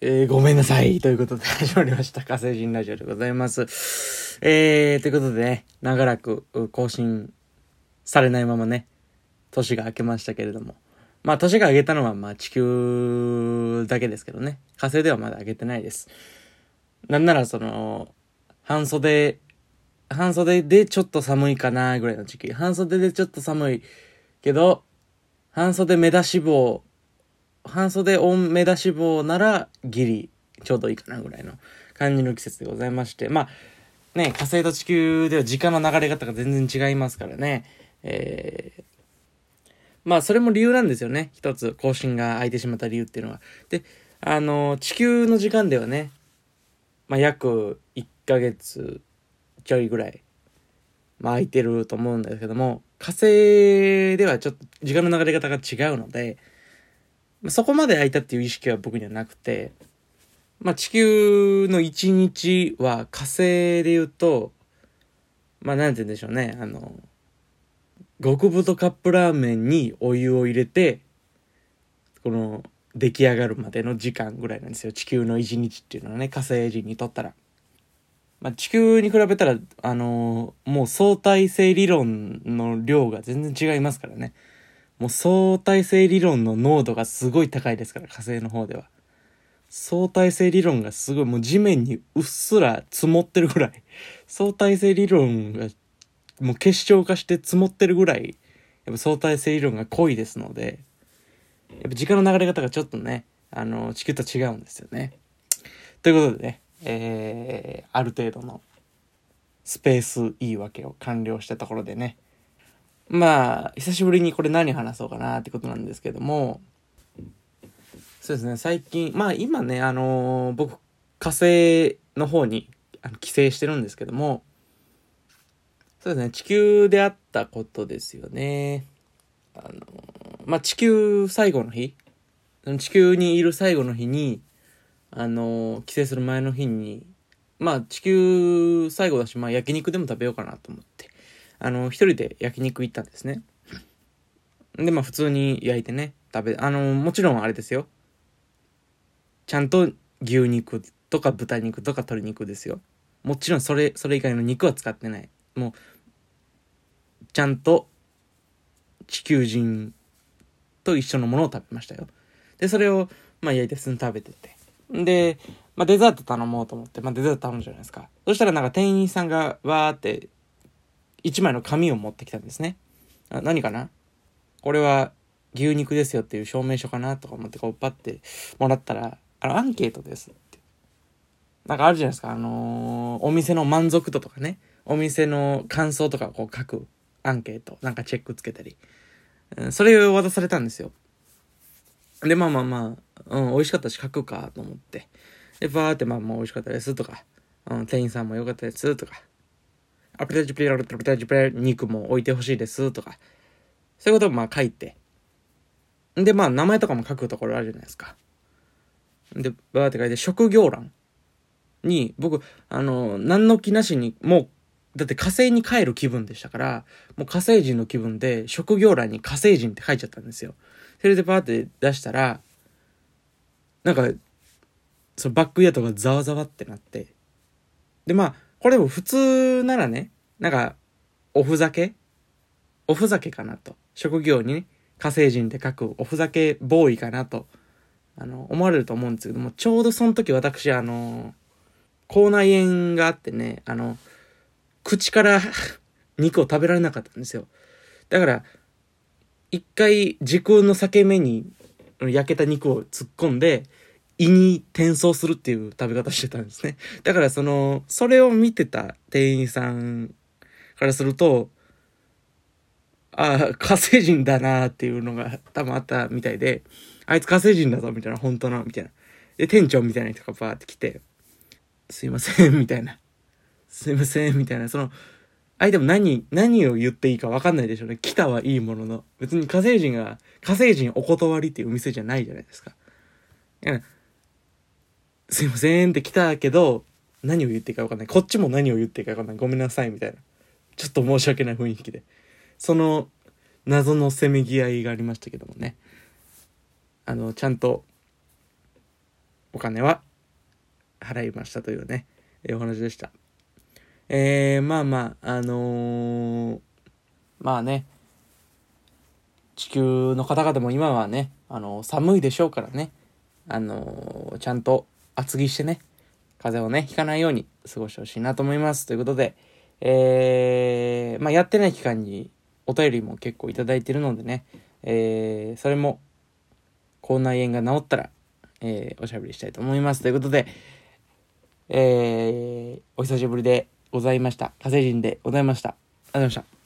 えー、ごめんなさい。ということで始まりました。火星人ラジオでございます。えー、ということでね、長らく更新されないままね、年が明けましたけれども。まあ、年が明けたのは、まあ、地球だけですけどね。火星ではまだ明けてないです。なんなら、その、半袖、半袖でちょっと寒いかなぐらいの時期。半袖でちょっと寒いけど、半袖目出し帽、半袖オン目出し帽ならギリちょうどいいかなぐらいの感じの季節でございまして。まあ、ね、火星と地球では時間の流れ方が全然違いますからね。えー、まあ、それも理由なんですよね。一つ、更新が空いてしまった理由っていうのは。で、あの、地球の時間ではね、まあ、約1ヶ月ちょいぐらい、まあ、空いてると思うんですけども、火星ではちょっと時間の流れ方が違うので、そこまで空いたっていう意識は僕にはなくて、まあ、地球の1日は火星で言うと、まあ、なんて言うんでしょうね、あの、極太カップラーメンにお湯を入れて、この、出来上がるまでの時間ぐらいなんですよ。地球の1日っていうのはね、火星人にとったら。まあ、地球に比べたら、あのーもう相対性理論の量が全然違いますからね。もう相対性理論の濃度がすごい高いですから、火星の方では。相対性理論がすごい、もう地面にうっすら積もってるぐらい。相対性理論がもう結晶化して積もってるぐらい、やっぱ相対性理論が濃いですので、やっぱ時間の流れ方がちょっとね、あの、地球と違うんですよね。ということでね、えー、ある程度のスペース言い訳を完了したところでね、まあ、久しぶりにこれ何話そうかなってことなんですけども、そうですね、最近、まあ今ね、あのー僕、火星の方に帰省してるんですけども、そうですね、地球であったことですよね。あのーまあ地球最後の日、地球にいる最後の日に、あのー帰省する前の日に、まあ地球最後だし、まあ焼肉でも食べようかなと思って、あの一人で焼肉行ったんですね。で、まあ普通に焼いてね、食べ、あのもちろんあれですよ。ちゃんと牛肉とか豚肉とか鶏肉ですよ。もちろんそれ、それ以外の肉は使ってない。もう、ちゃんと地球人と一緒のものを食べましたよ。で、それを、まあ焼いて普通に食べてて。で、まあデザート頼もうと思って、まあデザート頼むじゃないですか。そしたらなんか店員さんがわーって一枚の紙を持ってきたんですね。あ何かな？これは牛肉ですよっていう証明書かなとか思ってこうパッてもらったら、あの、アンケートですって。なんかあるじゃないですか、あのーお店の満足度とかね、お店の感想とかこう書くアンケート、なんかチェックつけたり。うんそれを渡されたんですよ。で、まあまあまあ、うん、美味しかったし書くかと思って。で、バーってまあまあ美味しかったですとか、うん、店員さんも良かったですとか、アプリタジプレアルプリタジプレ肉も置いてほしいですとか、そういうことをまあ書いて、で、まあ、名前とかも書くところあるじゃないですか。で、バーって書いて、職業欄に、僕、あの、何の気なしに、もう、だって火星に帰る気分でしたから、もう火星人の気分で、職業欄に火星人って書いちゃったんですよ。それでバーって出したら、なんか、そのバックヤードがざわざわってなって。で、まあ、これも普通ならね、なんか、おふざけ？おふざけかなと。職業にね、火星人って書くおふざけボーイかなと、あの、思われると思うんですけども、ちょうどその時私、あの、口内炎があってね、あの、口から 肉を食べられなかったんですよ。だから、一回時空の裂け目に焼けた肉を突っ込んで、胃に転送するっていう食べ方してたんですね。だからその、それを見てた店員さんからすると、ああ、火星人だなっていうのが多分あったみたいで、あいつ火星人だぞみたいな、本当の、みたいな。で、店長みたいな人がバーって来て、すいません、みたいな。すいません、みたいな。その、相手も何、何を言っていいか分かんないでしょうね。来たはいいものの。別に火星人が、火星人お断りっていうお店じゃないじゃないですか。すいませんって来たけど、何を言っていいか分かんない。こっちも何を言っていいか分かんない。ごめんなさい、みたいな。ちょっと申し訳ない雰囲気で。その謎のせめぎ合いがありましたけどもね。あの、ちゃんと、お金は払いましたというね、えー、お話でした。えー、まあまあ、あのー、まあね、地球の方々も今はね、あのー、寒いでしょうからね、あのちゃんと厚着してね、風邪をね、ひかないように過ごしてほしいなと思います。ということで、えー、まあ、やってない期間にお便りも結構いただいてるのでね、えー、それも、口内炎が治ったら、えー、おしゃべりしたいと思います。ということで、えー、お久しぶりでございました。火星人でございました。ありがとうございました。